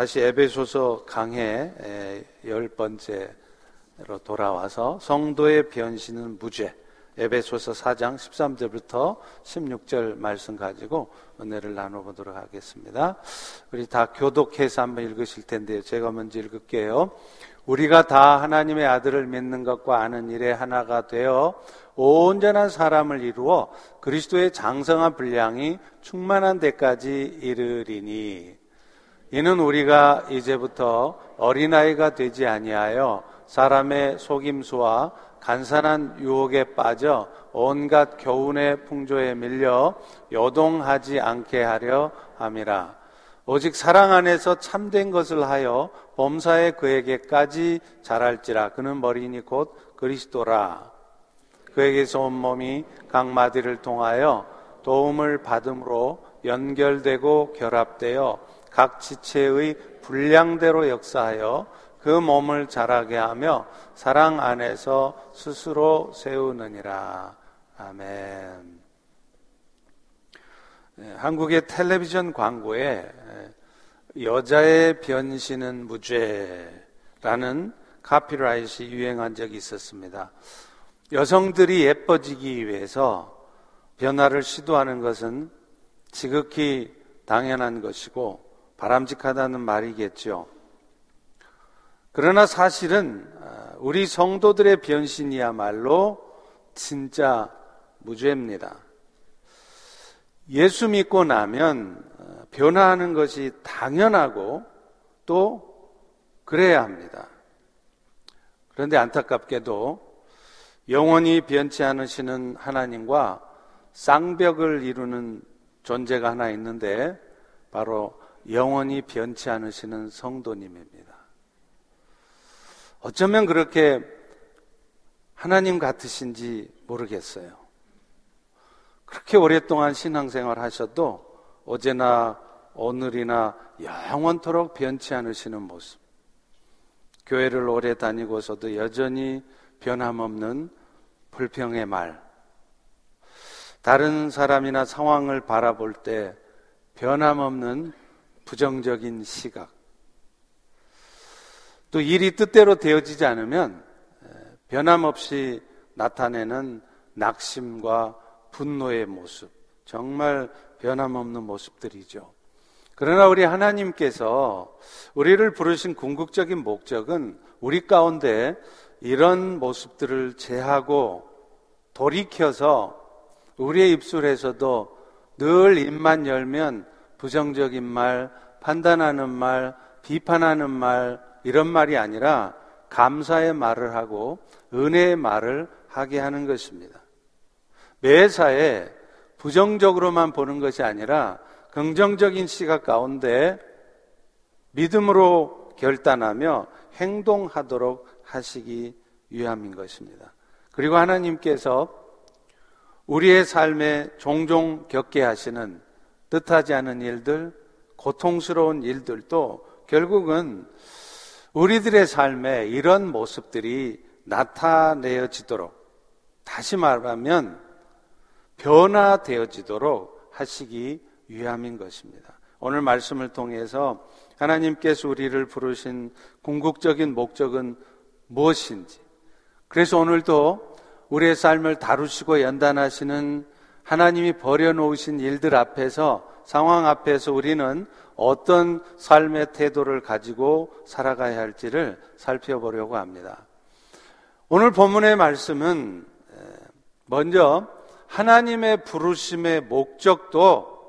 다시 에베소서 강해 열 번째로 돌아와서 성도의 변신은 무죄. 에베소서 4장 13절부터 16절 말씀 가지고 은혜를 나눠보도록 하겠습니다. 우리 다 교독해서 한번 읽으실 텐데요. 제가 먼저 읽을게요. 우리가 다 하나님의 아들을 믿는 것과 아는 일에 하나가 되어 온전한 사람을 이루어 그리스도의 장성한 분량이 충만한 데까지 이르리니 이는 우리가 이제부터 어린아이가 되지 아니하여 사람의 속임수와 간산한 유혹에 빠져 온갖 교훈의 풍조에 밀려 요동하지 않게 하려 함이라. 오직 사랑 안에서 참된 것을 하여 범사에 그에게까지 자랄지라. 그는 머리니 곧 그리스도라. 그에게서 온 몸이 각 마디를 통하여 도움을 받음으로 연결되고 결합되어 각 지체의 분량대로 역사하여 그 몸을 자라게 하며 사랑 안에서 스스로 세우느니라. 아멘. 네, 한국의 텔레비전 광고에 여자의 변신은 무죄라는 카피라이트이 유행한 적이 있었습니다. 여성들이 예뻐지기 위해서 변화를 시도하는 것은 지극히 당연한 것이고 바람직하다는 말이겠죠. 그러나 사실은 아, 우리 성도들의 변신이야말로 진짜 무죄입니다. 예수 믿고 나면 어, 변화하는 것이 당연하고 또 그래야 합니다. 그런데 안타깝게도 영원히 변치 않으시는 하나님과 쌍벽을 이루는 존재가 하나 있는데 바로 영원히 변치 않으시는 성도님입니다. 어쩌면 그렇게 하나님 같으신지 모르겠어요. 그렇게 오랫동안 신앙생활 하셔도 어제나 오늘이나 영원토록 변치 않으시는 모습. 교회를 오래 다니고서도 여전히 변함없는 불평의 말. 다른 사람이나 상황을 바라볼 때 변함없는 부정적인 시각. 또 일이 뜻대로 되어지지 않으면 변함없이 나타내는 낙심과 분노의 모습. 정말 변함없는 모습들이죠. 그러나 우리 하나님께서 우리를 부르신 궁극적인 목적은 우리 가운데 이런 모습들을 제하고 돌이켜서 우리의 입술에서도 늘 입만 열면 부정적인 말, 판단하는 말, 비판하는 말, 이런 말이 아니라 감사의 말을 하고 은혜의 말을 하게 하는 것입니다. 매사에 부정적으로만 보는 것이 아니라 긍정적인 시각 가운데 믿음으로 결단하며 행동하도록 하시기 위함인 것입니다. 그리고 하나님께서 우리의 삶에 종종 겪게 하시는 뜻하지 않은 일들, 고통스러운 일들도 결국은 우리들의 삶에 이런 모습들이 나타내어지도록 다시 말하면 변화되어지도록 하시기 위함인 것입니다. 오늘 말씀을 통해서 하나님께서 우리를 부르신 궁극적인 목적은 무엇인지 그래서 오늘도 우리의 삶을 다루시고 연단하시는 하나님이 버려놓으신 일들 앞에서 상황 앞에서 우리는 어떤 삶의 태도를 가지고 살아가야 할지를 살펴보려고 합니다. 오늘 본문의 말씀은 먼저 하나님의 부르심의 목적도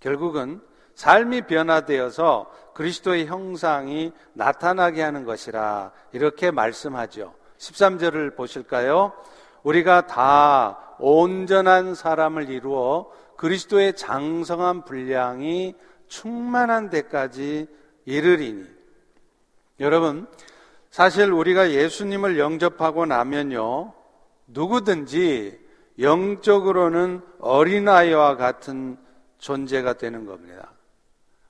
결국은 삶이 변화되어서 그리스도의 형상이 나타나게 하는 것이라 이렇게 말씀하죠. 13절을 보실까요? 우리가 다 온전한 사람을 이루어 그리스도의 장성한 분량이 충만한 데까지 이르리니. 여러분, 사실 우리가 예수님을 영접하고 나면요, 누구든지 영적으로는 어린아이와 같은 존재가 되는 겁니다.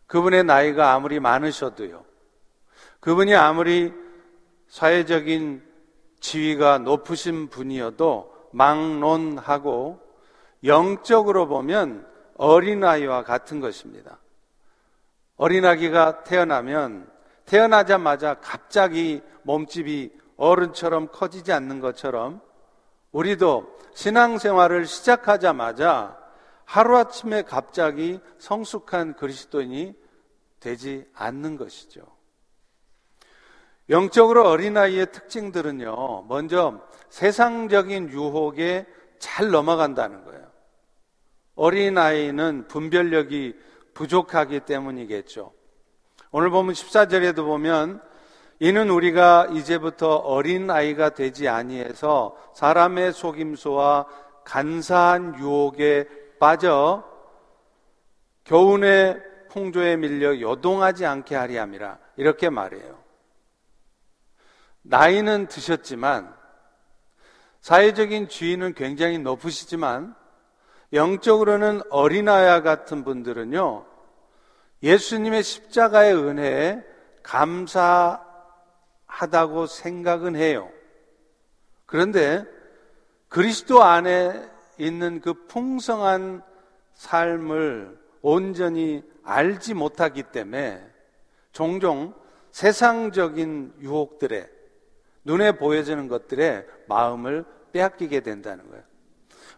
그분의 나이가 아무리 많으셔도요, 그분이 아무리 사회적인 지위가 높으신 분이어도 막론하고 영적으로 보면 어린아이와 같은 것입니다. 어린아기가 태어나면 태어나자마자 갑자기 몸집이 어른처럼 커지지 않는 것처럼 우리도 신앙생활을 시작하자마자 하루아침에 갑자기 성숙한 그리스도인이 되지 않는 것이죠. 영적으로 어린아이의 특징들은요, 먼저 세상적인 유혹에 잘 넘어간다는 거예요. 어린아이는 분별력이 부족하기 때문이겠죠. 오늘 보면 14절에도 보면 이는 우리가 이제부터 어린아이가 되지 아니해서 사람의 속임수와 간사한 유혹에 빠져 교훈의 풍조에 밀려 요동하지 않게 하리 함이라 이렇게 말해요. 나이는 드셨지만 사회적인 지위는 굉장히 높으시지만 영적으로는 어린아이와 같은 분들은요 예수님의 십자가의 은혜에 감사하다고 생각은 해요. 그런데 그리스도 안에 있는 그 풍성한 삶을 온전히 알지 못하기 때문에 종종 세상적인 유혹들에 눈에 보여지는 것들에 마음을 빼앗기게 된다는 거예요.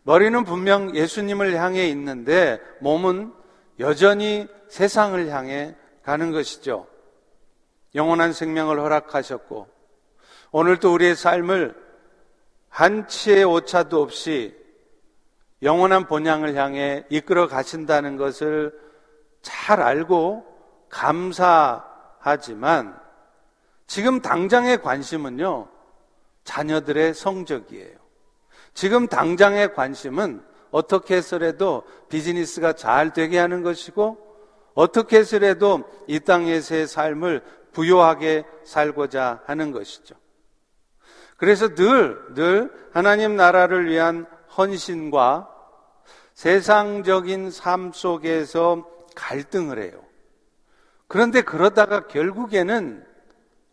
머리는 분명 예수님을 향해 있는데 몸은 여전히 세상을 향해 가는 것이죠. 영원한 생명을 허락하셨고 오늘도 우리의 삶을 한치의 오차도 없이 영원한 본향을 향해 이끌어 가신다는 것을 잘 알고 감사하지만 지금 당장의 관심은요, 자녀들의 성적이에요. 지금 당장의 관심은 어떻게 해서라도 비즈니스가 잘 되게 하는 것이고, 어떻게 해서라도 이 땅에서의 삶을 부요하게 살고자 하는 것이죠. 그래서 늘, 늘 하나님 나라를 위한 헌신과 세상적인 삶 속에서 갈등을 해요. 그런데 그러다가 결국에는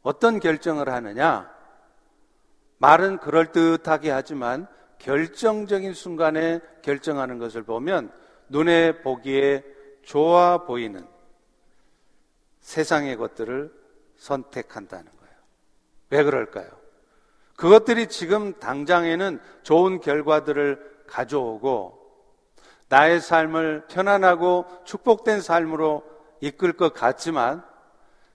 어떤 결정을 하느냐? 말은 그럴듯하게 하지만 결정적인 순간에 결정하는 것을 보면 눈에 보기에 좋아 보이는 세상의 것들을 선택한다는 거예요. 왜 그럴까요? 그것들이 지금 당장에는 좋은 결과들을 가져오고 나의 삶을 편안하고 축복된 삶으로 이끌 것 같지만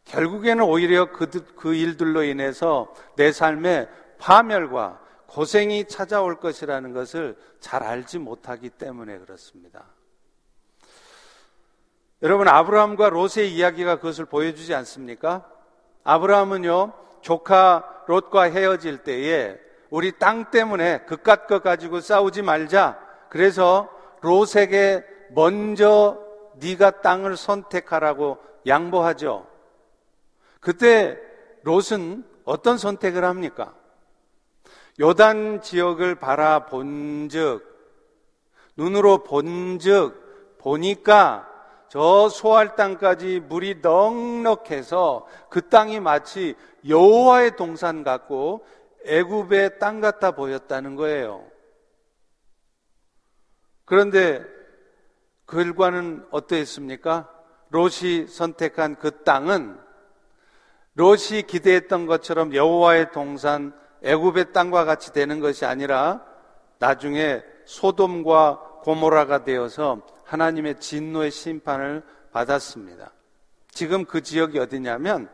결국에는 오히려 그, 그 일들로 인해서 내 삶에 파멸과 고생이 찾아올 것이라는 것을 잘 알지 못하기 때문에 그렇습니다. 여러분, 아브라함과 롯의 이야기가 그것을 보여주지 않습니까? 아브라함은요, 조카 롯과 헤어질 때에 우리 땅 때문에 그깟 거 가지고 싸우지 말자. 그래서 롯에게 먼저 네가 땅을 선택하라고 양보하죠. 그때 롯은 어떤 선택을 합니까? 요단 지역을 바라본 즉 눈으로 본 즉 보니까 저 소할 땅까지 물이 넉넉해서 그 땅이 마치 여호와의 동산 같고 애굽의 땅 같아 보였다는 거예요. 그런데 그 결과는 어떠했습니까? 롯이 선택한 그 땅은 롯이 기대했던 것처럼 여호와의 동산 애굽의 땅과 같이 되는 것이 아니라 나중에 소돔과 고모라가 되어서 하나님의 진노의 심판을 받았습니다. 지금 그 지역이 어디냐면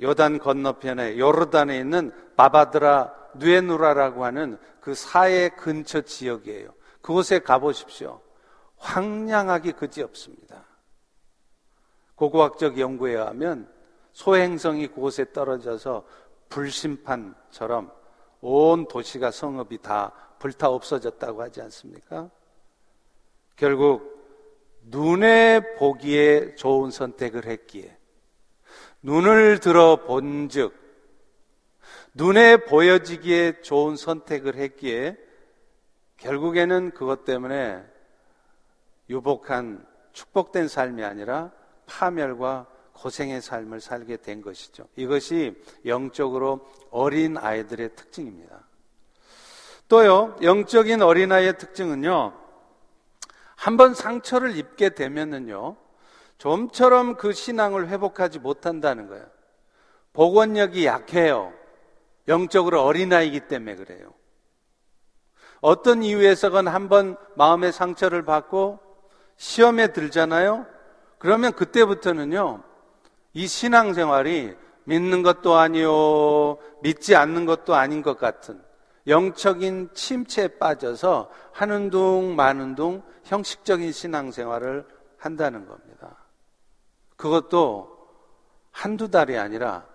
요단 건너편에 요르단에 있는 바바드라 누에누라라고 하는 그 사해 근처 지역이에요. 그곳에 가보십시오. 황량하기 그지 없습니다. 고고학적 연구에 의하면 소행성이 그곳에 떨어져서 불심판처럼 온 도시가 성읍이 다 불타 없어졌다고 하지 않습니까? 결국 눈에 보기에 좋은 선택을 했기에 눈을 들어 본즉 눈에 보여지기에 좋은 선택을 했기에 결국에는 그것 때문에 유복한 축복된 삶이 아니라 파멸과 고생의 삶을 살게 된 것이죠. 이것이 영적으로 어린 아이들의 특징입니다. 또요, 영적인 어린아이의 특징은요, 한번 상처를 입게 되면은요, 좀처럼 그 신앙을 회복하지 못한다는 거예요. 복원력이 약해요. 영적으로 어린아이기 때문에 그래요. 어떤 이유에서건 한번 마음의 상처를 받고 시험에 들잖아요. 그러면 그때부터는요, 이 신앙생활이 믿는 것도 아니요, 믿지 않는 것도 아닌 것 같은 영적인 침체에 빠져서 하는 둥 마는 둥 형식적인 신앙생활을 한다는 겁니다. 그것도 한두 달이 아니라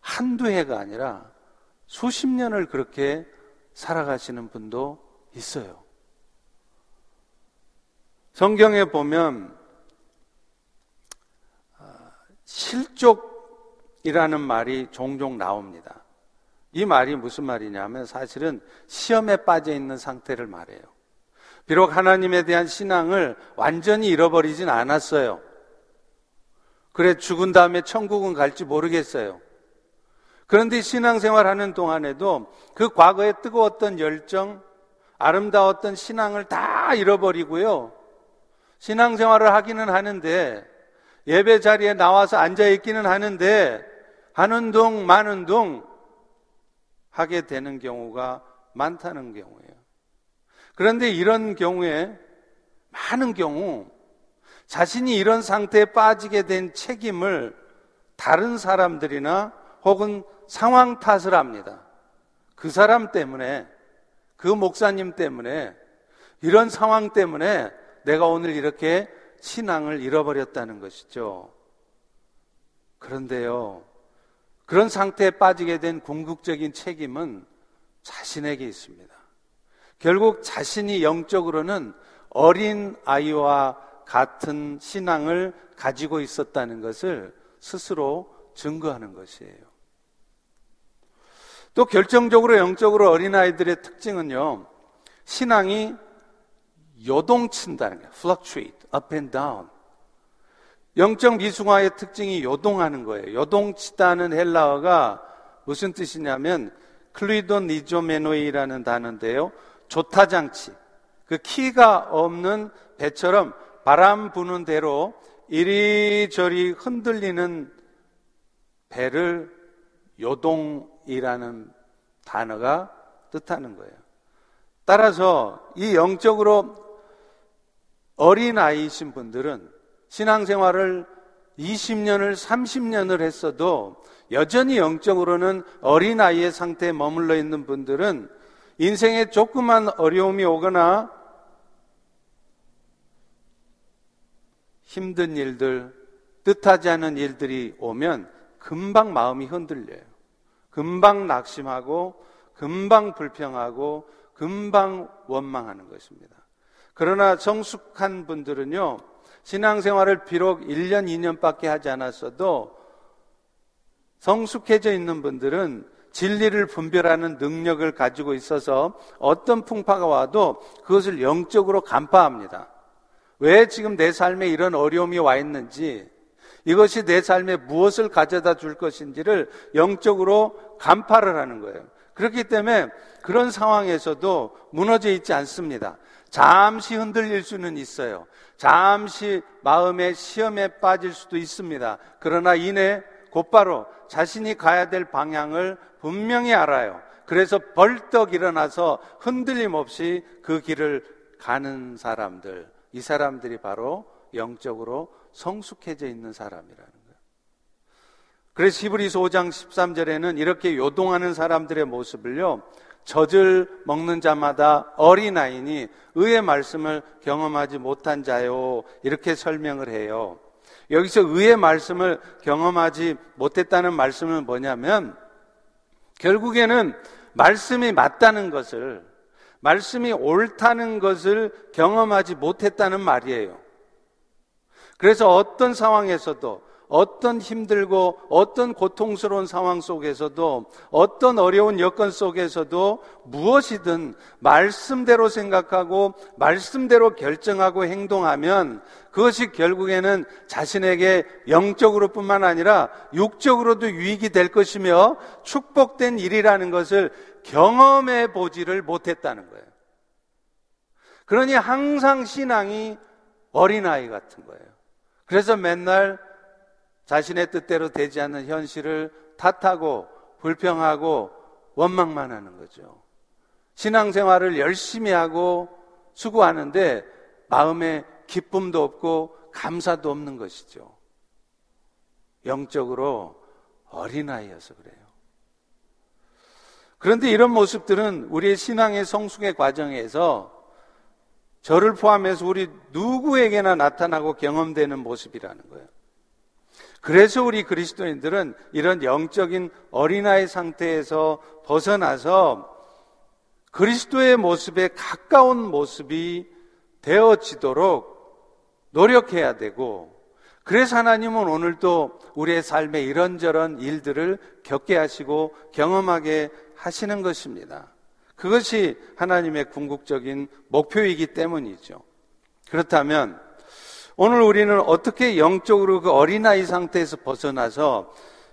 한두 해가 아니라 수십 년을 그렇게 살아가시는 분도 있어요. 성경에 보면 아, 실족이라는 말이 종종 나옵니다. 이 말이 무슨 말이냐면 사실은 시험에 빠져 있는 상태를 말해요. 비록 하나님에 대한 신앙을 완전히 잃어버리진 않았어요. 그래 죽은 다음에 천국은 갈지 모르겠어요. 그런데 신앙생활 하는 동안에도 그 과거에 뜨거웠던 열정, 아름다웠던 신앙을 다 잃어버리고요. 신앙생활을 하기는 하는데 예배 자리에 나와서 앉아 있기는 하는데 하는 동 마는 동 하게 되는 경우가 많다는 경우예요. 그런데 이런 경우에 많은 경우 자신이 이런 상태에 빠지게 된 책임을 다른 사람들이나 혹은 상황 탓을 합니다. 그 사람 때문에, 그 목사님 때문에, 이런 상황 때문에 내가 오늘 이렇게 신앙을 잃어버렸다는 것이죠. 그런데요, 그런 상태에 빠지게 된 궁극적인 책임은 자신에게 있습니다. 결국 자신이 영적으로는 어린 아이와 같은 신앙을 가지고 있었다는 것을 스스로 증거하는 것이에요. 또 결정적으로 영적으로 어린아이들의 특징은요, 신앙이 요동친다는 거예요. fluctuate, up and down. 영적 미숙아의 특징이 요동하는 거예요. 요동치다는 헬라어가 무슨 뜻이냐면 클리돈 니조메노이라는 단어인데요. 조타장치. 그 키가 없는 배처럼 바람 부는 대로 이리저리 흔들리는 배를 요동이라는 단어가 뜻하는 거예요. 따라서 이 영적으로 어린아이이신 분들은 신앙생활을 20년을 30년을 했어도 여전히 영적으로는 어린아이의 상태에 머물러 있는 분들은 인생에 조그만 어려움이 오거나 힘든 일들, 뜻하지 않은 일들이 오면 금방 마음이 흔들려요. 금방 낙심하고, 금방 불평하고, 금방 원망하는 것입니다. 그러나 성숙한 분들은요, 신앙생활을 비록 1년, 2년밖에 하지 않았어도 성숙해져 있는 분들은 진리를 분별하는 능력을 가지고 있어서 어떤 풍파가 와도 그것을 영적으로 간파합니다. 왜 지금 내 삶에 이런 어려움이 와 있는지, 이것이 내 삶에 무엇을 가져다 줄 것인지를 영적으로 간파를 하는 거예요. 그렇기 때문에 그런 상황에서도 무너져 있지 않습니다. 잠시 흔들릴 수는 있어요. 잠시 마음의 시험에 빠질 수도 있습니다. 그러나 이내 곧바로 자신이 가야 될 방향을 분명히 알아요. 그래서 벌떡 일어나서 흔들림 없이 그 길을 가는 사람들, 이 사람들이 바로 영적으로 성숙해져 있는 사람이라는 거예요. 그래서 히브리서 5장 13절에는 이렇게 요동하는 사람들의 모습을요, 젖을 먹는 자마다 어린아이니 의의 말씀을 경험하지 못한 자요. 이렇게 설명을 해요. 여기서 의의 말씀을 경험하지 못했다는 말씀은 뭐냐면 결국에는 말씀이 맞다는 것을 말씀이 옳다는 것을 경험하지 못했다는 말이에요. 그래서 어떤 상황에서도 어떤 힘들고 어떤 고통스러운 상황 속에서도 어떤 어려운 여건 속에서도 무엇이든 말씀대로 생각하고 말씀대로 결정하고 행동하면 그것이 결국에는 자신에게 영적으로 뿐만 아니라 육적으로도 유익이 될 것이며 축복된 일이라는 것을 경험해 보지를 못했다는 거예요. 그러니 항상 신앙이 어린아이 같은 거예요. 그래서 맨날 자신의 뜻대로 되지 않는 현실을 탓하고 불평하고 원망만 하는 거죠. 신앙생활을 열심히 하고 수고하는데 마음에 기쁨도 없고 감사도 없는 것이죠. 영적으로 어린아이여서 그래요. 그런데 이런 모습들은 우리의 신앙의 성숙의 과정에서 저를 포함해서 우리 누구에게나 나타나고 경험되는 모습이라는 거예요. 그래서 우리 그리스도인들은 이런 영적인 어린아이 상태에서 벗어나서 그리스도의 모습에 가까운 모습이 되어지도록 노력해야 되고, 그래서 하나님은 오늘도 우리의 삶에 이런저런 일들을 겪게 하시고 경험하게 하시는 것입니다. 그것이 하나님의 궁극적인 목표이기 때문이죠. 그렇다면 오늘 우리는 어떻게 영적으로 그 어린아이 상태에서 벗어나서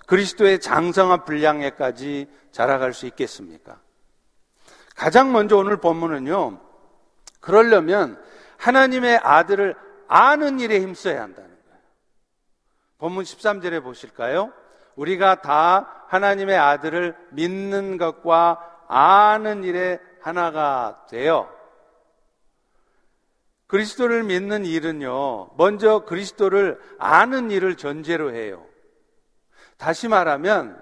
그리스도의 장성한 분량에까지 자라갈 수 있겠습니까? 가장 먼저 오늘 본문은요, 그러려면 하나님의 아들을 아는 일에 힘써야 한다는 거예요. 본문 13절에 보실까요? 우리가 다 하나님의 아들을 믿는 것과 아는 일에 하나가 되어 그리스도를 믿는 일은요, 먼저 그리스도를 아는 일을 전제로 해요. 다시 말하면,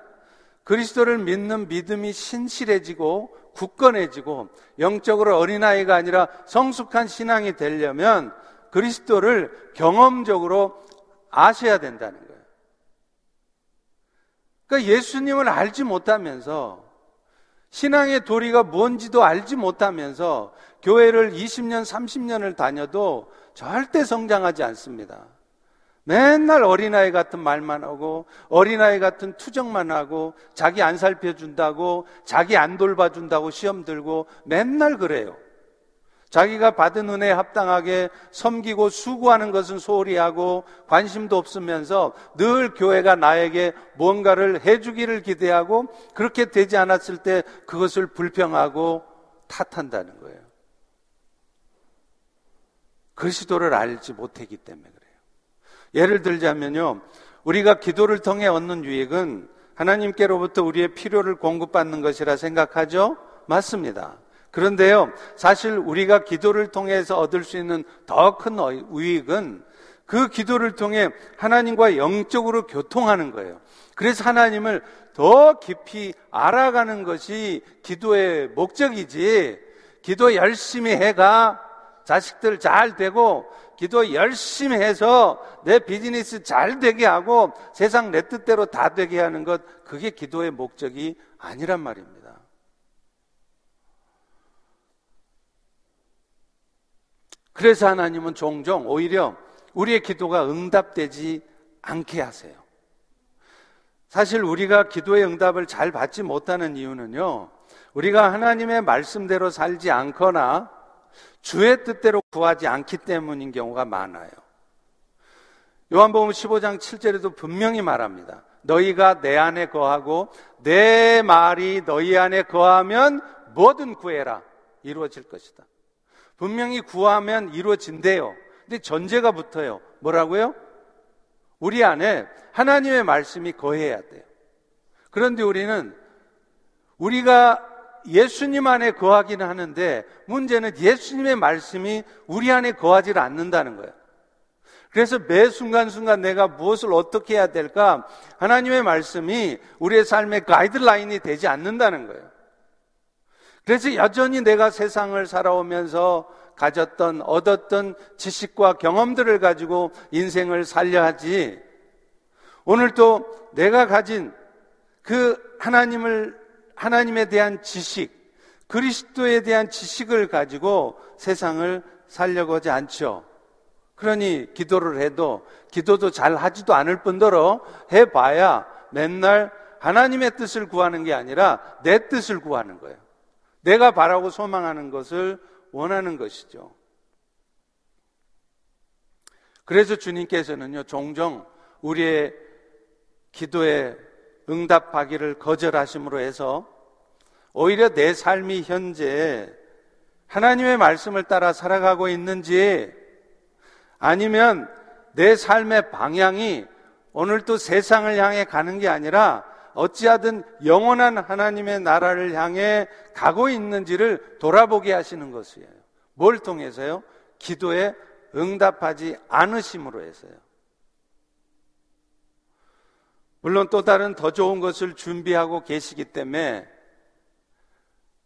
그리스도를 믿는 믿음이 신실해지고 굳건해지고 영적으로 어린아이가 아니라 성숙한 신앙이 되려면 그리스도를 경험적으로 아셔야 된다는 거예요. 그러니까 예수님을 알지 못하면서 신앙의 도리가 뭔지도 알지 못하면서 교회를 20년, 30년을 다녀도 절대 성장하지 않습니다. 맨날 어린아이 같은 말만 하고, 어린아이 같은 투정만 하고, 자기 안 살펴준다고, 자기 안 돌봐준다고 시험 들고, 맨날 그래요. 자기가 받은 은혜에 합당하게 섬기고 수고하는 것은 소홀히 하고 관심도 없으면서 늘 교회가 나에게 뭔가를 해주기를 기대하고 그렇게 되지 않았을 때 그것을 불평하고 탓한다는 거예요. 그리스도를 알지 못했기 때문에 그래요. 예를 들자면요. 우리가 기도를 통해 얻는 유익은 하나님께로부터 우리의 필요를 공급받는 것이라 생각하죠? 맞습니다. 그런데요, 사실 우리가 기도를 통해서 얻을 수 있는 더큰 우익은 그 기도를 통해 하나님과 영적으로 교통하는 거예요. 그래서 하나님을 더 깊이 알아가는 것이 기도의 목적이지, 기도 열심히 해가 자식들 잘 되고, 기도 열심히 해서 내 비즈니스 잘 되게 하고 세상 내 뜻대로 다 되게 하는 것, 그게 기도의 목적이 아니란 말입니다. 그래서 하나님은 종종 오히려 우리의 기도가 응답되지 않게 하세요. 사실 우리가 기도의 응답을 잘 받지 못하는 이유는요, 우리가 하나님의 말씀대로 살지 않거나 주의 뜻대로 구하지 않기 때문인 경우가 많아요. 요한복음 15장 7절에도 분명히 말합니다. 너희가 내 안에 거하고 내 말이 너희 안에 거하면 뭐든 구해라. 이루어질 것이다. 분명히 구하면 이루어진대요. 근데 전제가 붙어요. 뭐라고요? 우리 안에 하나님의 말씀이 거해야 돼요. 그런데 우리는 우리가 예수님 안에 거하기는 하는데 문제는 예수님의 말씀이 우리 안에 거하지 않는다는 거예요. 그래서 매 순간순간 내가 무엇을 어떻게 해야 될까? 하나님의 말씀이 우리의 삶의 가이드라인이 되지 않는다는 거예요. 그래서 여전히 내가 세상을 살아오면서 가졌던, 얻었던 지식과 경험들을 가지고 인생을 살려 하지, 오늘 또 내가 가진 그 하나님을, 하나님에 대한 지식, 그리스도에 대한 지식을 가지고 세상을 살려고 하지 않죠. 그러니 기도를 해도 기도도 잘 하지도 않을 뿐더러 해봐야 맨날 하나님의 뜻을 구하는 게 아니라 내 뜻을 구하는 거예요. 내가 바라고 소망하는 것을 원하는 것이죠. 그래서 주님께서는요, 종종 우리의 기도에 응답하기를 거절하심으로 해서 오히려 내 삶이 현재 하나님의 말씀을 따라 살아가고 있는지 아니면 내 삶의 방향이 오늘 또 세상을 향해 가는 게 아니라 어찌하든 영원한 하나님의 나라를 향해 가고 있는지를 돌아보게 하시는 것이에요. 뭘 통해서요? 기도에 응답하지 않으심으로 해서요. 물론 또 다른 더 좋은 것을 준비하고 계시기 때문에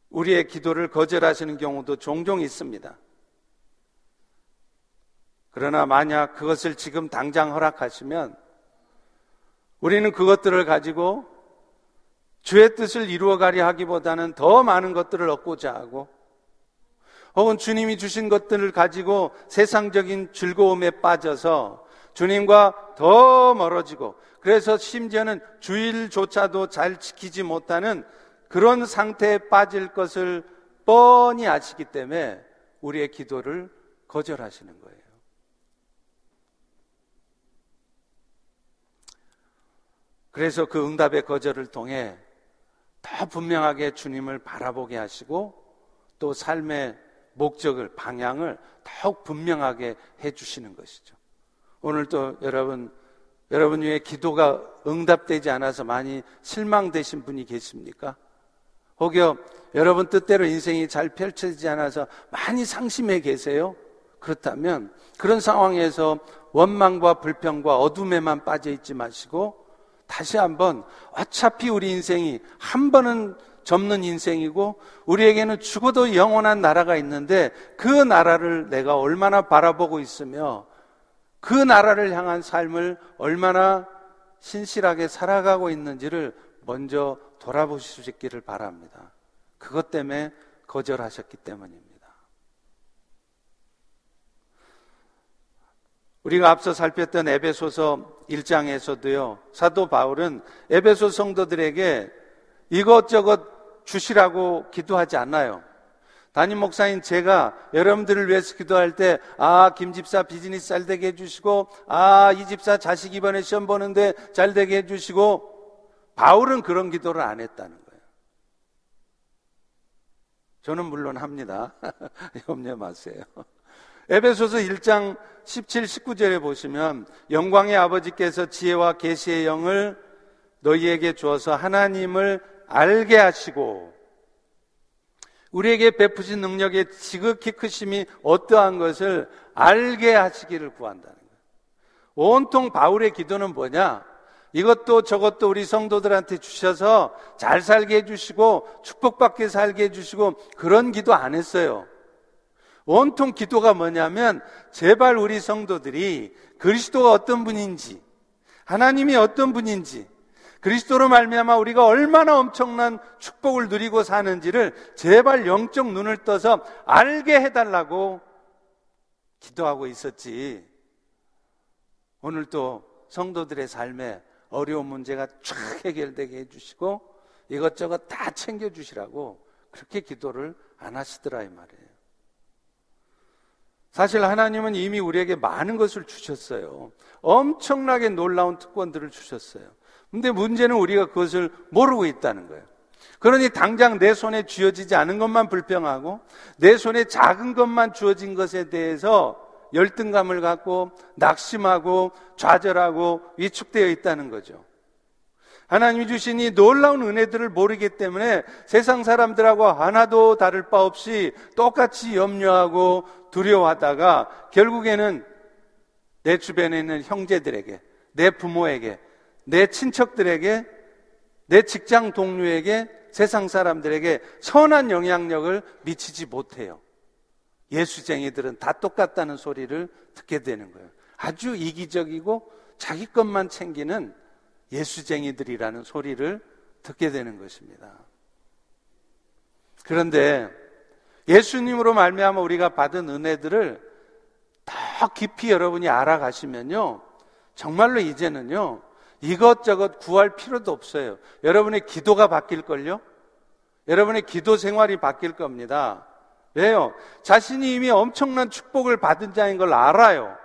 우리의 기도를 거절하시는 경우도 종종 있습니다. 그러나 만약 그것을 지금 당장 허락하시면 우리는 그것들을 가지고 주의 뜻을 이루어가려 하기보다는 더 많은 것들을 얻고자 하고 혹은 주님이 주신 것들을 가지고 세상적인 즐거움에 빠져서 주님과 더 멀어지고 그래서 심지어는 주일조차도 잘 지키지 못하는 그런 상태에 빠질 것을 뻔히 아시기 때문에 우리의 기도를 거절하시는 거예요. 그래서 그 응답의 거절을 통해 더 분명하게 주님을 바라보게 하시고 또 삶의 목적을, 방향을 더욱 분명하게 해주시는 것이죠. 오늘 또 여러분, 여러분 위에 기도가 응답되지 않아서 많이 실망되신 분이 계십니까? 혹여 여러분 뜻대로 인생이 잘 펼쳐지지 않아서 많이 상심해 계세요? 그렇다면 그런 상황에서 원망과 불평과 어둠에만 빠져 있지 마시고 다시 한번 어차피 우리 인생이 한 번은 접는 인생이고 우리에게는 죽어도 영원한 나라가 있는데 그 나라를 내가 얼마나 바라보고 있으며 그 나라를 향한 삶을 얼마나 신실하게 살아가고 있는지를 먼저 있기를 바랍니다. 그것 때문에 거절하셨기 때문입니다. 우리가 앞서 살폈던 에베소서 1장에서도요, 사도 바울은 에베소 성도들에게 이것저것 주시라고 기도하지 않나요? 담임 목사인 제가 여러분들을 위해서 기도할 때, 아, 김 집사 비즈니스 잘 되게 해주시고, 아, 이 집사 자식 이번에 시험 보는데 잘 되게 해주시고, 바울은 그런 기도를 안 했다는 거예요. 저는 물론 합니다. 염려 마세요. 에베소서 1장 17, 19절에 보시면 영광의 아버지께서 지혜와 계시의 영을 너희에게 주어서 하나님을 알게 하시고 우리에게 베푸신 능력의 지극히 크심이 어떠한 것을 알게 하시기를 구한다는 거예요. 온통 바울의 기도는 뭐냐? 이것도 저것도 우리 성도들한테 주셔서 잘 살게 해주시고 축복받게 살게 해주시고 그런 기도 안 했어요. 온통 기도가 뭐냐면 제발 우리 성도들이 그리스도가 어떤 분인지 하나님이 어떤 분인지 그리스도로 말미암아 우리가 얼마나 엄청난 축복을 누리고 사는지를 제발 영적 눈을 떠서 알게 해달라고 기도하고 있었지. 오늘 또 성도들의 삶에 어려운 문제가 쫙 해결되게 해주시고 이것저것 다 챙겨주시라고 그렇게 기도를 안 하시더라 이 말이에요. 사실 하나님은 이미 우리에게 많은 것을 주셨어요. 엄청나게 놀라운 특권들을 주셨어요. 근데 문제는 우리가 그것을 모르고 있다는 거예요. 그러니 당장 내 손에 쥐어지지 않은 것만 불평하고 내 손에 작은 것만 주어진 것에 대해서 열등감을 갖고 낙심하고 좌절하고 위축되어 있다는 거죠. 하나님이 주신 이 놀라운 은혜들을 모르기 때문에 세상 사람들하고 하나도 다를 바 없이 똑같이 염려하고 두려워하다가 결국에는 내 주변에 있는 형제들에게, 내 부모에게, 내 친척들에게, 내 직장 동료에게, 세상 사람들에게 선한 영향력을 미치지 못해요. 예수쟁이들은 다 똑같다는 소리를 듣게 되는 거예요. 아주 이기적이고 자기 것만 챙기는 예수쟁이들이라는 소리를 듣게 되는 것입니다. 그런데 예수님으로 말미암아 우리가 받은 은혜들을 더 깊이 여러분이 알아가시면요. 정말로 이제는요. 이것저것 구할 필요도 없어요. 여러분의 기도가 바뀔걸요? 여러분의 기도 생활이 바뀔 겁니다. 왜요? 자신이 이미 엄청난 축복을 받은 자인 걸 알아요.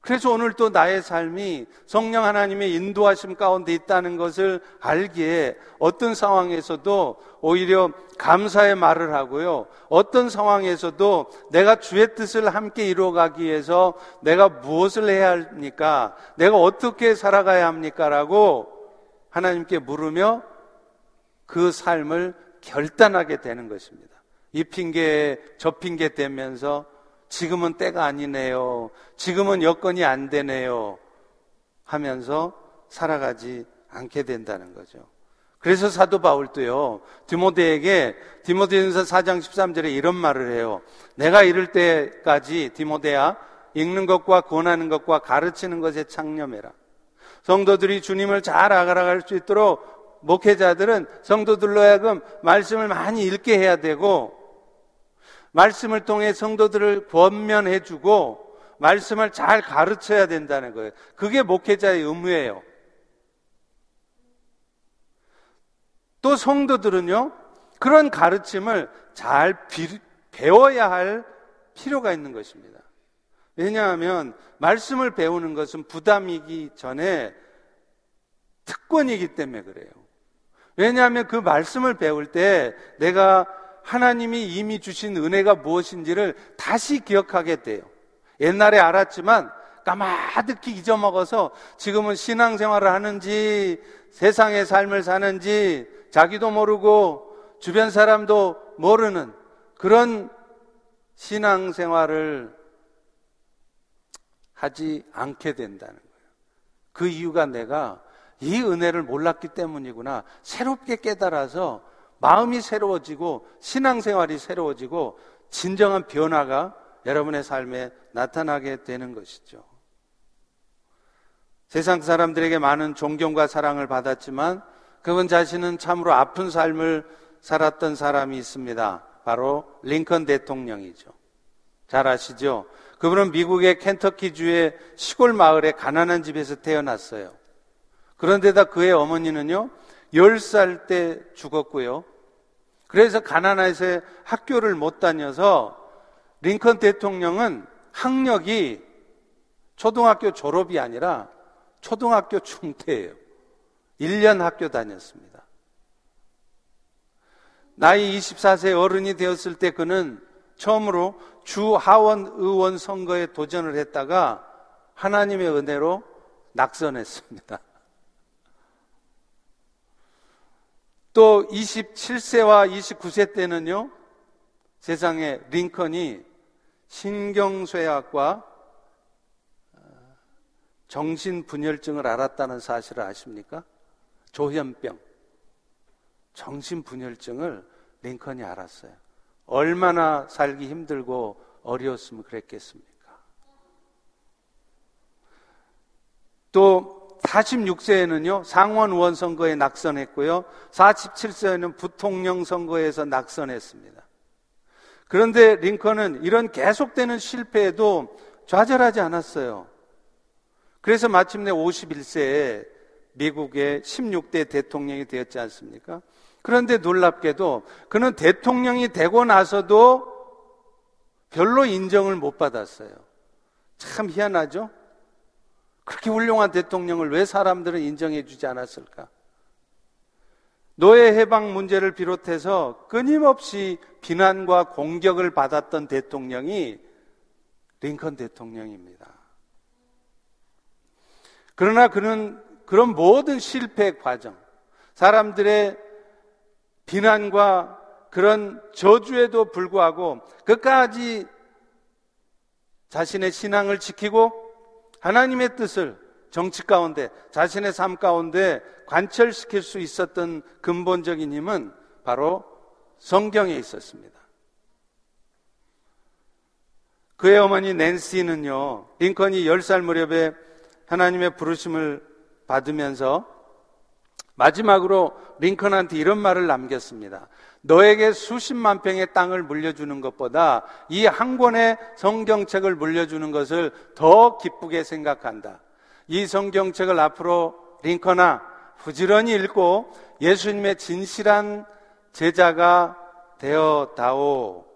그래서 오늘 또 나의 삶이 성령 하나님의 인도하심 가운데 있다는 것을 알기에 어떤 상황에서도 오히려 감사의 말을 하고요. 어떤 상황에서도 내가 주의 뜻을 함께 이루어가기 위해서 내가 무엇을 해야 합니까? 내가 어떻게 살아가야 합니까? 라고 하나님께 물으며 그 삶을 결단하게 되는 것입니다. 이 핑계, 저 핑계 대면서 지금은 때가 아니네요. 지금은 여건이 안 되네요. 하면서 살아가지 않게 된다는 거죠. 그래서 사도 바울도요, 디모데에게 디모데전서 4장 13절에 이런 말을 해요. 내가 이럴 때까지 디모데야 읽는 것과 권하는 것과 가르치는 것에 창념해라. 성도들이 주님을 잘 알아갈 수 있도록 목회자들은 성도들로 하여금 말씀을 많이 읽게 해야 되고 말씀을 통해 성도들을 권면해 주고 말씀을 잘 가르쳐야 된다는 거예요. 그게 목회자의 의무예요. 또 성도들은요, 그런 가르침을 잘 비, 배워야 할 필요가 있는 것입니다. 왜냐하면 말씀을 배우는 것은 부담이기 전에 특권이기 때문에 그래요. 왜냐하면 그 말씀을 배울 때 내가 하나님이 이미 주신 은혜가 무엇인지를 다시 기억하게 돼요. 옛날에 알았지만 까마득히 잊어먹어서 지금은 신앙생활을 하는지 세상의 삶을 사는지 자기도 모르고 주변 사람도 모르는 그런 신앙생활을 하지 않게 된다는 거예요. 그 이유가 내가 이 은혜를 몰랐기 때문이구나. 새롭게 깨달아서 마음이 새로워지고 신앙생활이 새로워지고 진정한 변화가 여러분의 삶에 나타나게 되는 것이죠. 세상 사람들에게 많은 존경과 사랑을 받았지만 그분 자신은 참으로 아픈 삶을 살았던 사람이 있습니다. 바로 링컨 대통령이죠. 잘 아시죠? 그분은 미국의 켄터키주의 시골 마을의 가난한 집에서 태어났어요. 그런데다 그의 어머니는요, 10살 때 죽었고요. 그래서 가난해서 학교를 못 다녀서 링컨 대통령은 학력이 초등학교 졸업이 아니라 초등학교 중퇴예요. 1년 학교 다녔습니다. 나이 24세 어른이 되었을 때 그는 처음으로 주 하원 의원 선거에 도전을 했다가 하나님의 은혜로 낙선했습니다. 또 27세와 29세 때는요, 세상에 링컨이 신경쇠약과 어, 정신분열증을 알았다는 사실을 아십니까? 조현병, 정신분열증을 링컨이 알았어요. 얼마나 살기 힘들고 어려웠으면 그랬겠습니까? 또 46세에는요, 상원 의원 선거에 낙선했고요, 47세에는 부통령 선거에서 낙선했습니다. 그런데 링컨은 이런 계속되는 실패에도 좌절하지 않았어요. 그래서 마침내 51세에 미국의 16대 대통령이 되었지 않습니까? 그런데 놀랍게도 그는 대통령이 되고 나서도 별로 인정을 못 받았어요. 참 희한하죠? 그렇게 훌륭한 대통령을 왜 사람들은 인정해 주지 않았을까? 노예 해방 문제를 비롯해서 끊임없이 비난과 공격을 받았던 대통령이 링컨 대통령입니다. 그러나 그는 그런 모든 실패 과정, 사람들의 비난과 그런 저주에도 불구하고 끝까지 자신의 신앙을 지키고 하나님의 뜻을 정치 가운데 자신의 삶 가운데 관철시킬 수 있었던 근본적인 힘은 바로 성경에 있었습니다. 그의 어머니 낸시는요, 링컨이 10살 무렵에 하나님의 부르심을 받으면서 마지막으로 링컨한테 이런 말을 남겼습니다. 너에게 수십만 평의 땅을 물려주는 것보다 이 한 권의 성경책을 물려주는 것을 더 기쁘게 생각한다. 이 성경책을 앞으로 링컨아 부지런히 읽고 예수님의 진실한 제자가 되어 다오.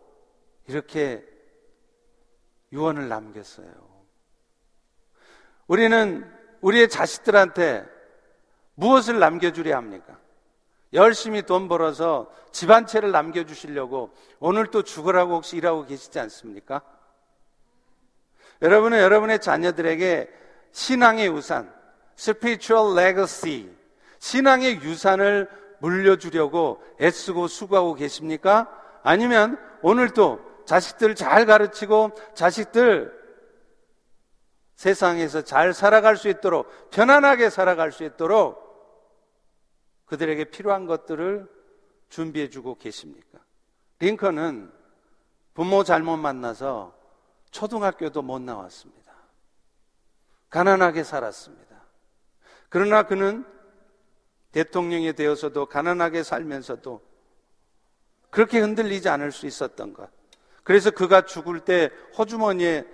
이렇게 유언을 남겼어요. 우리는 우리의 자식들한테 무엇을 남겨주려 합니까? 열심히 돈 벌어서 집 한 채를 남겨주시려고 오늘 또 죽으라고 혹시 일하고 계시지 않습니까? 여러분은 여러분의 자녀들에게 신앙의 우산, spiritual legacy, 신앙의 유산을 물려주려고 애쓰고 수고하고 계십니까? 아니면 오늘도 자식들 잘 가르치고 자식들 세상에서 잘 살아갈 수 있도록 편안하게 살아갈 수 있도록 그들에게 필요한 것들을 준비해 주고 계십니까? 링컨은 부모 잘못 만나서 초등학교도 못 나왔습니다. 가난하게 살았습니다. 그러나 그는 대통령이 되어서도 가난하게 살면서도 그렇게 흔들리지 않을 수 있었던 것. 그래서 그가 죽을 때 호주머니에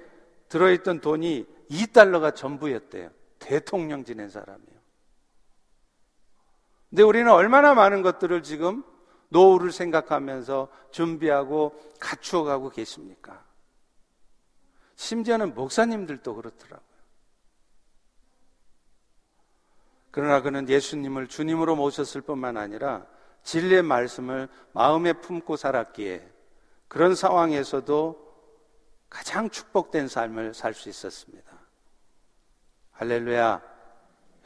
들어있던 돈이 2달러가 전부였대요. 대통령 지낸 사람이요. 근데 우리는 얼마나 많은 것들을 지금 노후를 생각하면서 준비하고 갖추어 가고 계십니까? 심지어는 목사님들도 그렇더라고요. 그러나 그는 예수님을 주님으로 모셨을 뿐만 아니라 진리의 말씀을 마음에 품고 살았기에 그런 상황에서도 가장 축복된 삶을 살 수 있었습니다. 할렐루야.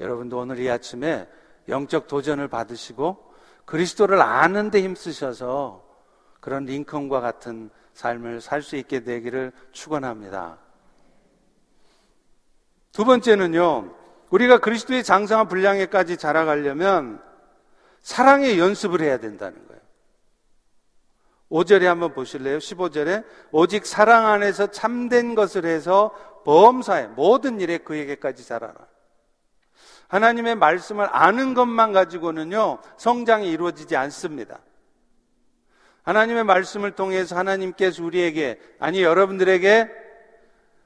여러분도 오늘 이 아침에 영적 도전을 받으시고 그리스도를 아는 데 힘쓰셔서 그런 링컨과 같은 삶을 살 수 있게 되기를 축원합니다. 두 번째는요. 우리가 그리스도의 장성한 분량에까지 자라가려면 사랑의 연습을 해야 된다는 거예요. 5절에 한번 보실래요? 15절에 오직 사랑 안에서 참된 것을 해서 범사에 모든 일에 그에게까지 자라라. 하나님의 말씀을 아는 것만 가지고는요, 성장이 이루어지지 않습니다. 하나님의 말씀을 통해서 하나님께서 우리에게, 아니 여러분들에게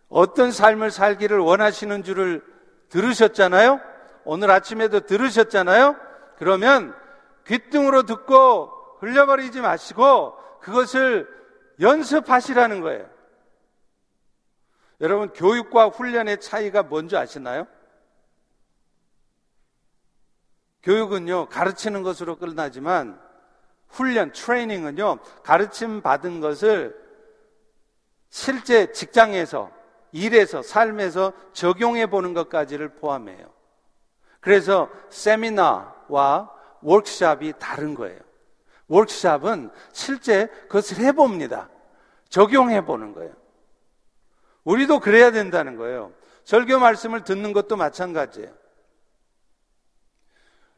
어떤 삶을 살기를 원하시는 줄을 들으셨잖아요? 오늘 아침에도 들으셨잖아요? 그러면 귀등으로 듣고 흘려버리지 마시고 그것을 연습하시라는 거예요. 여러분, 교육과 훈련의 차이가 뭔지 아시나요? 교육은요, 가르치는 것으로 끝나지만 훈련, 트레이닝은요, 가르침 받은 것을 실제 직장에서, 일에서, 삶에서 적용해 보는 것까지를 포함해요. 그래서 세미나와 워크샵이 다른 거예요. 워크샵은 실제 그것을 해봅니다. 적용해 보는 거예요. 우리도 그래야 된다는 거예요. 설교 말씀을 듣는 것도 마찬가지예요.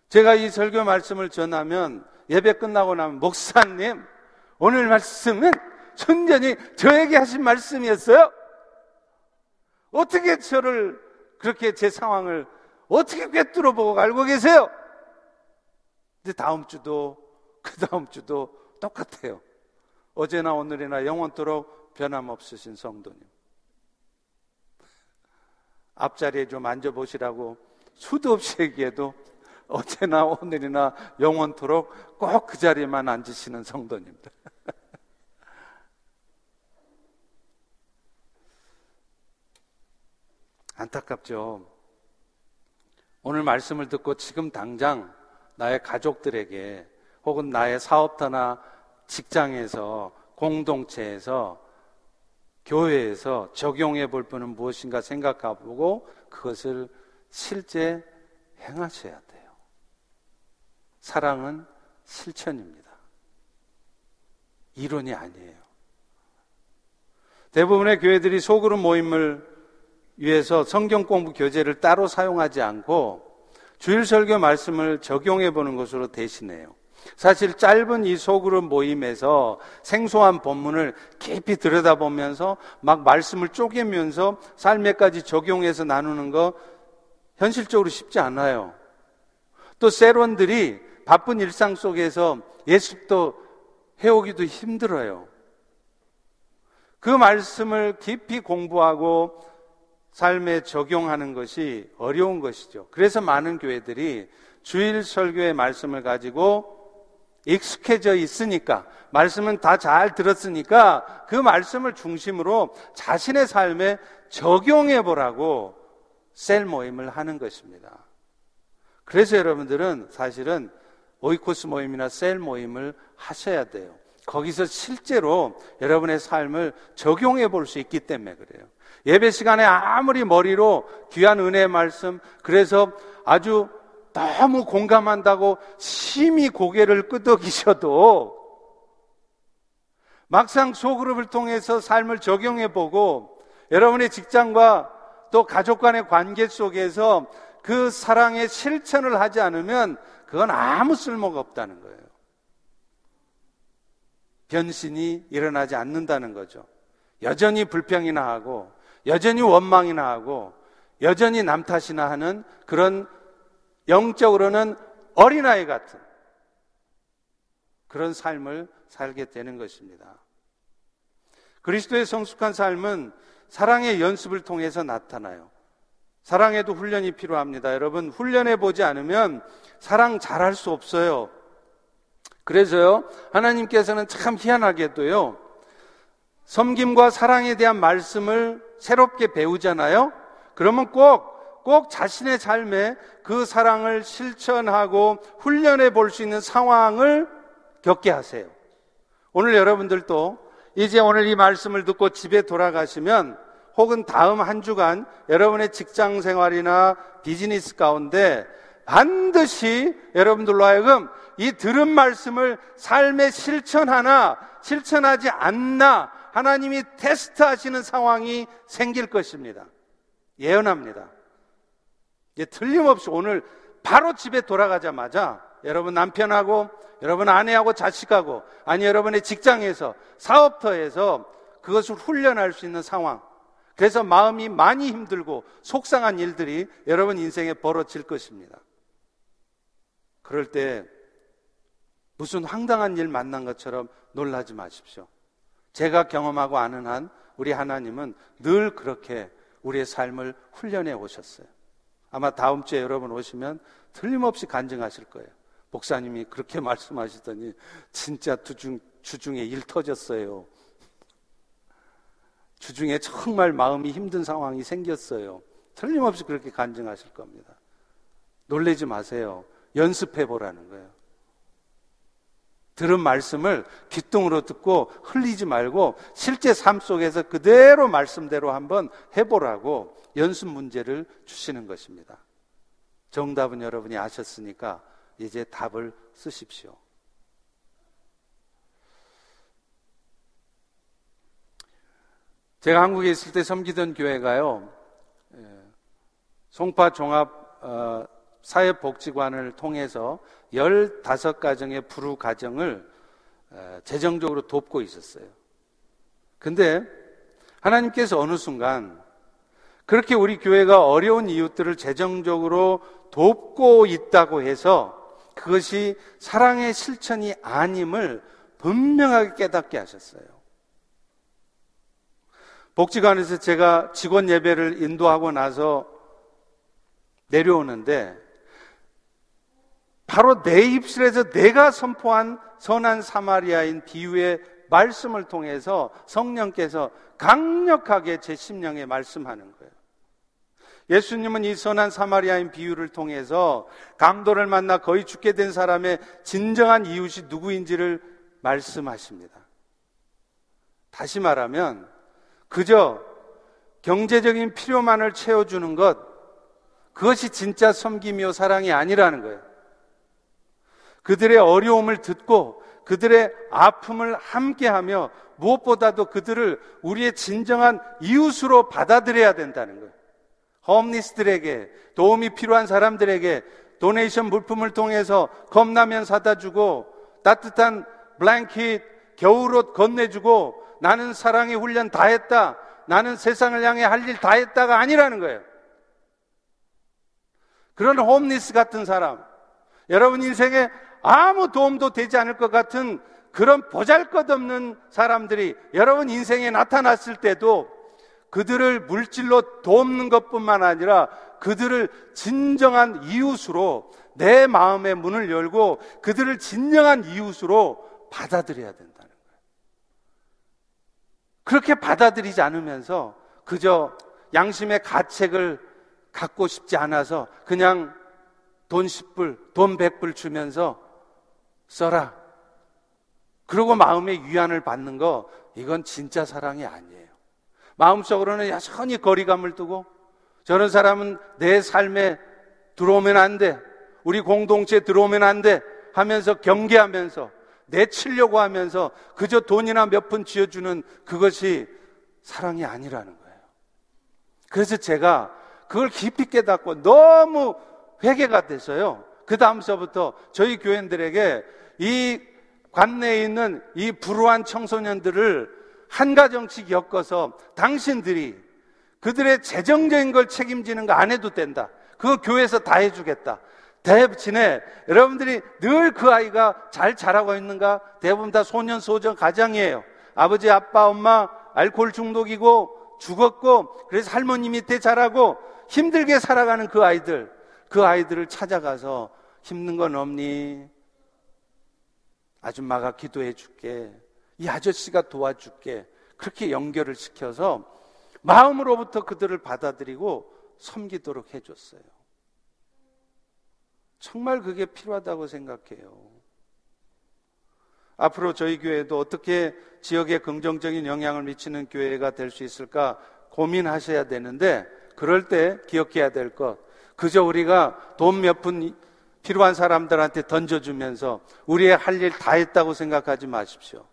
제가 이 설교 말씀을 전하면 예배 끝나고 나면 목사님 오늘 말씀은 순전히 저에게 하신 말씀이었어요. 어떻게 저를 그렇게 제 상황을 어떻게 꿰뚫어 보고 알고 계세요? 근데 다음 주도 그 다음 주도 똑같아요. 어제나 오늘이나 영원토록 변함없으신 성도님. 앞자리에 좀 앉아보시라고 수도 없이 얘기해도 어제나 오늘이나 영원토록 꼭 그 자리에만 앉으시는 성도님들. 안타깝죠. 오늘 말씀을 듣고 지금 당장 나의 가족들에게 혹은 나의 사업터나 직장에서 공동체에서 교회에서 적용해 볼 분은 무엇인가 생각해보고 그것을 실제 행하셔야 돼요. 사랑은 실천입니다. 이론이 아니에요. 대부분의 교회들이 소그룹 모임을 위해서 성경 공부 교재를 따로 사용하지 않고 주일 설교 말씀을 적용해 보는 것으로 대신해요. 사실 짧은 이 소그룹 모임에서 생소한 본문을 깊이 들여다보면서 막 말씀을 쪼개면서 삶에까지 적용해서 나누는 거 현실적으로 쉽지 않아요. 또 세론들이 바쁜 일상 속에서 예습도 해오기도 힘들어요. 그 말씀을 깊이 공부하고 삶에 적용하는 것이 어려운 것이죠. 그래서 많은 교회들이 주일 설교의 말씀을 가지고 익숙해져 있으니까, 말씀은 다 잘 들었으니까 그 말씀을 중심으로 자신의 삶에 적용해 보라고 셀 모임을 하는 것입니다. 그래서 여러분들은 사실은 오이코스 모임이나 셀 모임을 하셔야 돼요. 거기서 실제로 여러분의 삶을 적용해 볼 수 있기 때문에 그래요. 예배 시간에 아무리 머리로 귀한 은혜의 말씀, 그래서 아주 너무 공감한다고 심히 고개를 끄덕이셔도 막상 소그룹을 통해서 삶을 적용해 보고 여러분의 직장과 또 가족 간의 관계 속에서 그 사랑의 실천을 하지 않으면 그건 아무 쓸모가 없다는 거예요. 변신이 일어나지 않는다는 거죠. 여전히 불평이나 하고, 여전히 원망이나 하고, 여전히 남 탓이나 하는 그런 영적으로는 어린아이 같은 그런 삶을 살게 되는 것입니다. 그리스도의 성숙한 삶은 사랑의 연습을 통해서 나타나요. 사랑에도 훈련이 필요합니다. 여러분, 훈련해 보지 않으면 사랑 잘할 수 없어요. 그래서요, 하나님께서는 참 희한하게도요, 섬김과 사랑에 대한 말씀을 새롭게 배우잖아요? 그러면 꼭, 꼭 자신의 삶에 그 사랑을 실천하고 훈련해 볼 수 있는 상황을 겪게 하세요. 오늘 여러분들도 이제 오늘 이 말씀을 듣고 집에 돌아가시면 혹은 다음 한 주간 여러분의 직장 생활이나 비즈니스 가운데 반드시 여러분들로 하여금 이 들은 말씀을 삶에 실천하나 실천하지 않나 하나님이 테스트하시는 상황이 생길 것입니다. 예언합니다. 예, 틀림없이 오늘 바로 집에 돌아가자마자 여러분 남편하고 여러분 아내하고 자식하고 아니 여러분의 직장에서 사업터에서 그것을 훈련할 수 있는 상황. 그래서 마음이 많이 힘들고 속상한 일들이 여러분 인생에 벌어질 것입니다. 그럴 때 무슨 황당한 일 만난 것처럼 놀라지 마십시오. 제가 경험하고 아는 한 우리 하나님은 늘 그렇게 우리의 삶을 훈련해 오셨어요. 아마 다음 주에 여러분 오시면 틀림없이 간증하실 거예요. 목사님이 그렇게 말씀하시더니 진짜 주중, 주중에 일 터졌어요. 주중에 정말 마음이 힘든 상황이 생겼어요. 틀림없이 그렇게 간증하실 겁니다. 놀래지 마세요. 연습해 보라는 거예요. 들은 말씀을 귀뚱으로 듣고 흘리지 말고 실제 삶 속에서 그대로 말씀대로 한번 해보라고 연습 문제를 주시는 것입니다. 정답은 여러분이 아셨으니까 이제 답을 쓰십시오. 제가 한국에 있을 때 섬기던 교회가요, 예, 송파 종합 어, 사회복지관을 통해서 15가정의 불우 가정을 어, 재정적으로 돕고 있었어요. 근데 하나님께서 어느 순간 그렇게 우리 교회가 어려운 이웃들을 재정적으로 돕고 있다고 해서 그것이 사랑의 실천이 아님을 분명하게 깨닫게 하셨어요. 복지관에서 제가 직원 예배를 인도하고 나서 내려오는데 바로 내 입술에서 내가 선포한 선한 사마리아인 비유의 말씀을 통해서 성령께서 강력하게 제 심령에 말씀하는 거예요. 예수님은 이 선한 사마리아인 비유를 통해서 강도를 만나 거의 죽게 된 사람의 진정한 이웃이 누구인지를 말씀하십니다. 다시 말하면 그저 경제적인 필요만을 채워주는 것, 그것이 진짜 섬김이요 사랑이 아니라는 거예요. 그들의 어려움을 듣고 그들의 아픔을 함께하며 무엇보다도 그들을 우리의 진정한 이웃으로 받아들여야 된다는 거예요. 홈리스들에게 도움이 필요한 사람들에게 도네이션 물품을 통해서 컵라면 사다 주고 따뜻한 블랭킷, 겨울옷 건네주고 나는 사랑의 훈련 다 했다. 나는 세상을 향해 할 일 다 했다가 아니라는 거예요. 그런 홈리스 같은 사람, 여러분 인생에 아무 도움도 되지 않을 것 같은 그런 보잘 것 없는 사람들이 여러분 인생에 나타났을 때도 그들을 물질로 돕는 것 뿐만 아니라 그들을 진정한 이웃으로 내 마음의 문을 열고 그들을 진정한 이웃으로 받아들여야 거예요. 그렇게 받아들이지 않으면서 그저 양심의 가책을 갖고 싶지 않아서 그냥 돈 10불, 돈 100불 주면서 써라. 그리고 마음의 위안을 받는 거, 이건 진짜 사랑이 아니에요. 마음속으로는 여전히 거리감을 두고, 저런 사람은 내 삶에 들어오면 안 돼. 우리 공동체에 들어오면 안 돼. 하면서 경계하면서, 내치려고 하면서, 그저 돈이나 몇 푼 쥐어주는 그것이 사랑이 아니라는 거예요. 그래서 제가 그걸 깊이 깨닫고 너무 회개가 돼서요. 그 다음서부터 저희 교인들에게 이 관내에 있는 이 불우한 청소년들을 한 가정씩 엮어서 당신들이 그들의 재정적인 걸 책임지는 거 안 해도 된다. 그거 교회에서 다 해주겠다. 대신에 여러분들이 늘 그 아이가 잘 자라고 있는가? 대부분 다 소년 소정 가장이에요. 아버지, 아빠, 엄마 알코올 중독이고 죽었고 그래서 할머니 밑에 자라고 힘들게 살아가는 그 아이들 그 아이들을 찾아가서 힘든 건 없니? 아줌마가 기도해 줄게. 이 아저씨가 도와줄게. 그렇게 연결을 시켜서 마음으로부터 그들을 받아들이고 섬기도록 해줬어요. 정말 그게 필요하다고 생각해요. 앞으로 저희 교회도 어떻게 지역에 긍정적인 영향을 미치는 교회가 될 수 있을까 고민하셔야 되는데 그럴 때 기억해야 될 것. 그저 우리가 돈 몇 푼 필요한 사람들한테 던져주면서 우리의 할 일 다 했다고 생각하지 마십시오.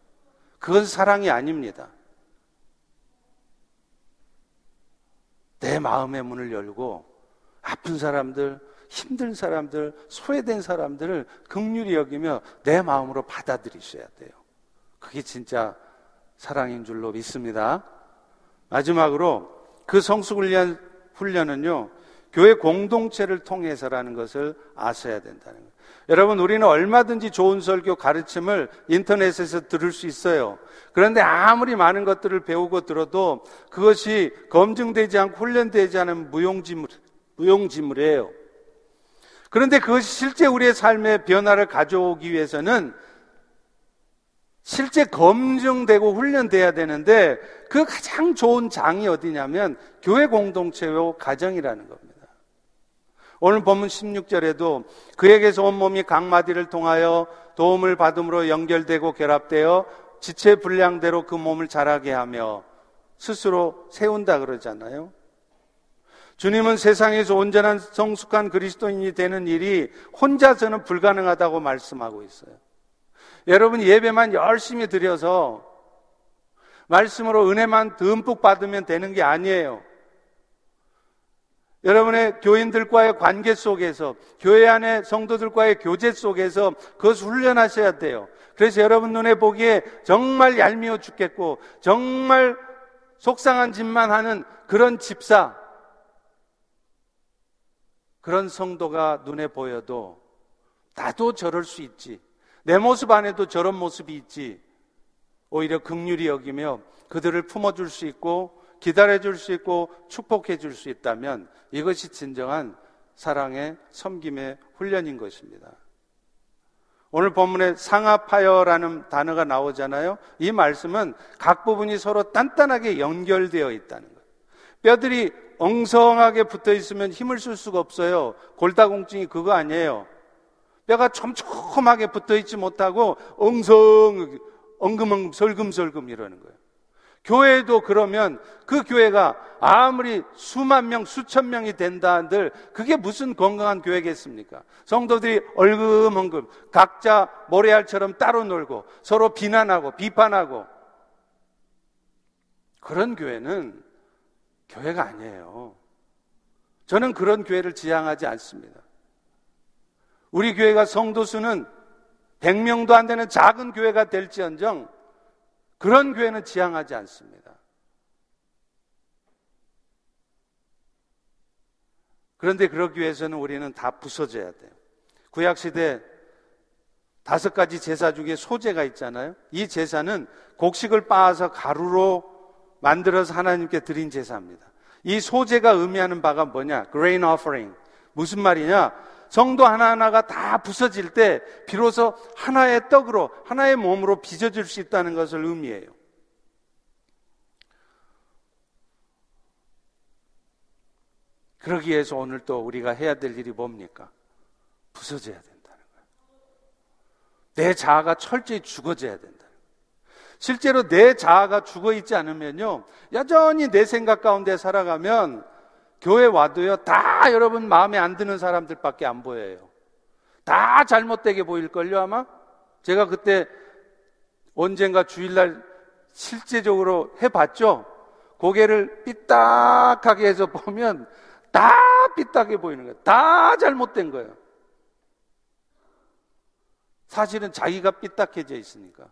그건 사랑이 아닙니다. 내 마음의 문을 열고 아픈 사람들, 힘든 사람들, 소외된 사람들을 극률히 여기며 내 마음으로 받아들이셔야 돼요. 그게 진짜 사랑인 줄로 믿습니다. 마지막으로 그 성숙훈련 훈련은요, 교회 공동체를 통해서라는 것을 아셔야 된다는 거예요. 여러분, 우리는 얼마든지 좋은 설교 가르침을 인터넷에서 들을 수 있어요. 그런데 아무리 많은 것들을 배우고 들어도 그것이 검증되지 않고 훈련되지 않은 무용지물, 무용지물이에요. 그런데 그것이 실제 우리의 삶의 변화를 가져오기 위해서는 실제 검증되고 훈련돼야 되는데 그 가장 좋은 장이 어디냐면 교회 공동체요 가정이라는 겁니다. 오늘 본문 16절에도 그에게서 온 몸이 각마디를 통하여 도움을 받음으로 연결되고 결합되어 지체 분량대로 그 몸을 자라게 하며 스스로 세운다 그러잖아요. 주님은 세상에서 온전한 성숙한 그리스도인이 되는 일이 혼자서는 불가능하다고 말씀하고 있어요. 여러분 예배만 열심히 드려서 말씀으로 은혜만 듬뿍 받으면 되는 게 아니에요. 여러분의 교인들과의 관계 속에서, 교회 안에 성도들과의 교제 속에서 그것을 훈련하셔야 돼요. 그래서 여러분 눈에 보기에 정말 얄미워 죽겠고, 정말 속상한 짓만 하는 그런 집사, 그런 성도가 눈에 보여도 나도 저럴 수 있지. 내 모습 안에도 저런 모습이 있지. 오히려 극률이 여기며 그들을 품어줄 수 있고 기다려줄 수 있고 축복해줄 수 있다면 이것이 진정한 사랑의 섬김의 훈련인 것입니다. 오늘 본문에 상하파여라는 단어가 나오잖아요. 이 말씀은 각 부분이 서로 단단하게 연결되어 있다는 거예요. 뼈들이 엉성하게 붙어 있으면 힘을 쓸 수가 없어요. 골다공증이 그거 아니에요. 뼈가 촘촘하게 붙어 있지 못하고 엉성, 엉금엉금, 설금설금 이러는 거예요. 교회도 그러면 그 교회가 아무리 수만 명, 수천 명이 된다 한들 그게 무슨 건강한 교회겠습니까? 성도들이 얼금엉금 각자 모래알처럼 따로 놀고 서로 비난하고 비판하고 그런 교회는 교회가 아니에요. 저는 그런 교회를 지향하지 않습니다. 우리 교회가 성도 수는 100명도 안 되는 작은 교회가 될지언정 그런 교회는 지향하지 않습니다. 그런데 그러기 위해서는 우리는 다 부서져야 돼요. 구약시대 다섯 가지 제사 중에 소제가 있잖아요. 이 제사는 곡식을 빻아서 가루로 만들어서 하나님께 드린 제사입니다. 이 소제가 의미하는 바가 뭐냐? grain offering. 무슨 말이냐? 성도 하나하나가 다 부서질 때 비로소 하나의 떡으로 하나의 몸으로 빚어질 수 있다는 것을 의미해요. 그러기 위해서 오늘 또 우리가 해야 될 일이 뭡니까? 부서져야 된다는 거예요. 내 자아가 철저히 죽어져야 된다. 실제로 내 자아가 죽어 있지 않으면요, 여전히 내 생각 가운데 살아가면 교회 와도요, 다 여러분 마음에 안 드는 사람들밖에 안 보여요. 다 잘못되게 보일걸요, 아마? 제가 그때 언젠가 주일날 실제적으로 해봤죠? 고개를 삐딱하게 해서 보면 다 삐딱해 보이는 거예요. 다 잘못된 거예요. 사실은 자기가 삐딱해져 있으니까.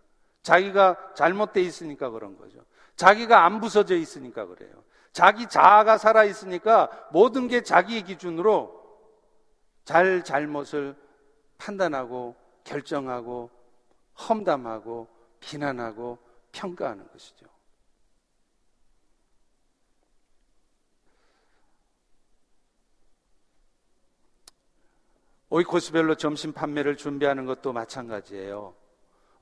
자기가 잘못돼 있으니까 그런 거죠. 자기가 안 부서져 있으니까 그래요. 자기 자아가 살아 있으니까 모든 게 자기의 기준으로 잘 잘못을 판단하고 결정하고 험담하고 비난하고 평가하는 것이죠. 오이코스별로 점심 판매를 준비하는 것도 마찬가지예요.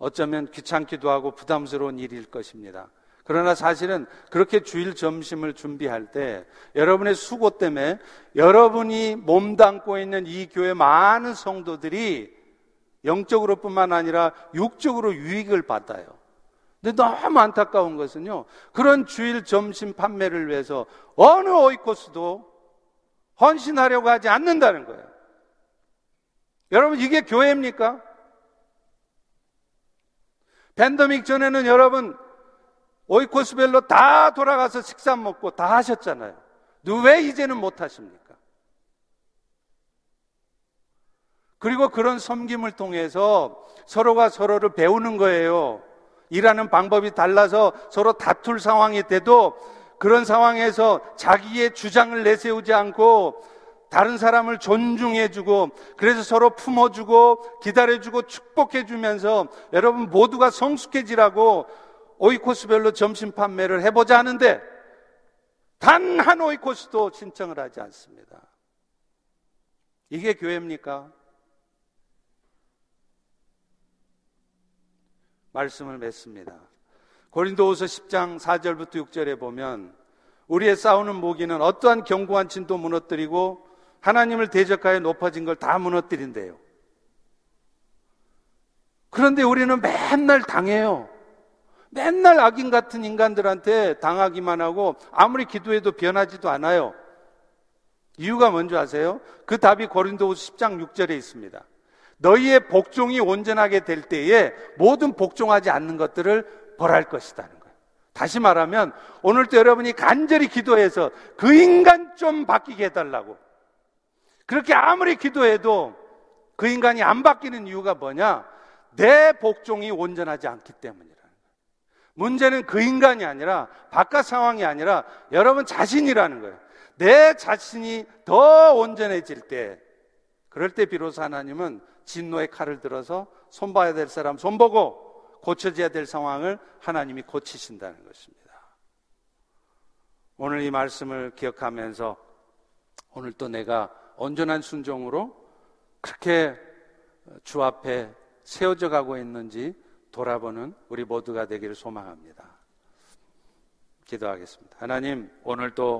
어쩌면 귀찮기도 하고 부담스러운 일일 것입니다. 그러나 사실은 그렇게 주일 점심을 준비할 때 여러분의 수고 때문에 여러분이 몸담고 있는 이 교회 많은 성도들이 영적으로 뿐만 아니라 육적으로 유익을 받아요. 근데 너무 안타까운 것은요, 그런 주일 점심 판매를 위해서 어느 오이코스도 헌신하려고 하지 않는다는 거예요. 여러분, 이게 교회입니까? 팬더믹 전에는 여러분, 오이코스별로 다 돌아가서 식사 먹고 다 하셨잖아요. 왜 이제는 못 하십니까? 그리고 그런 섬김을 통해서 서로가 서로를 배우는 거예요. 일하는 방법이 달라서 서로 다툴 상황이 돼도 그런 상황에서 자기의 주장을 내세우지 않고 다른 사람을 존중해주고 그래서 서로 품어주고 기다려주고 축복해주면서 여러분 모두가 성숙해지라고 오이코스별로 점심 판매를 해보자 하는데 단 한 오이코스도 신청을 하지 않습니다. 이게 교회입니까? 말씀을 맺습니다. 고린도후서 10장 4절부터 6절에 보면 우리의 싸우는 모기는 어떠한 견고한 진도 무너뜨리고 하나님을 대적하여 높아진 걸 다 무너뜨린대요. 그런데 우리는 맨날 당해요. 맨날 악인 같은 인간들한테 당하기만 하고 아무리 기도해도 변하지도 않아요. 이유가 뭔지 아세요? 그 답이 고린도후서 10장 6절에 있습니다. 너희의 복종이 온전하게 될 때에 모든 복종하지 않는 것들을 벌할 것이다는 거예요. 다시 말하면 오늘도 여러분이 간절히 기도해서 그 인간 좀 바뀌게 해달라고. 그렇게 아무리 기도해도 그 인간이 안 바뀌는 이유가 뭐냐? 내 복종이 온전하지 않기 때문이라는 거예요. 문제는 그 인간이 아니라 바깥 상황이 아니라 여러분 자신이라는 거예요. 내 자신이 더 온전해질 때 그럴 때 비로소 하나님은 진노의 칼을 들어서 손봐야 될 사람 손보고 고쳐져야 될 상황을 하나님이 고치신다는 것입니다. 오늘 이 말씀을 기억하면서 오늘 또 내가 온전한 순종으로 그렇게 주 앞에 세워져 가고 있는지 돌아보는 우리 모두가 되기를 소망합니다. 기도하겠습니다. 하나님, 오늘도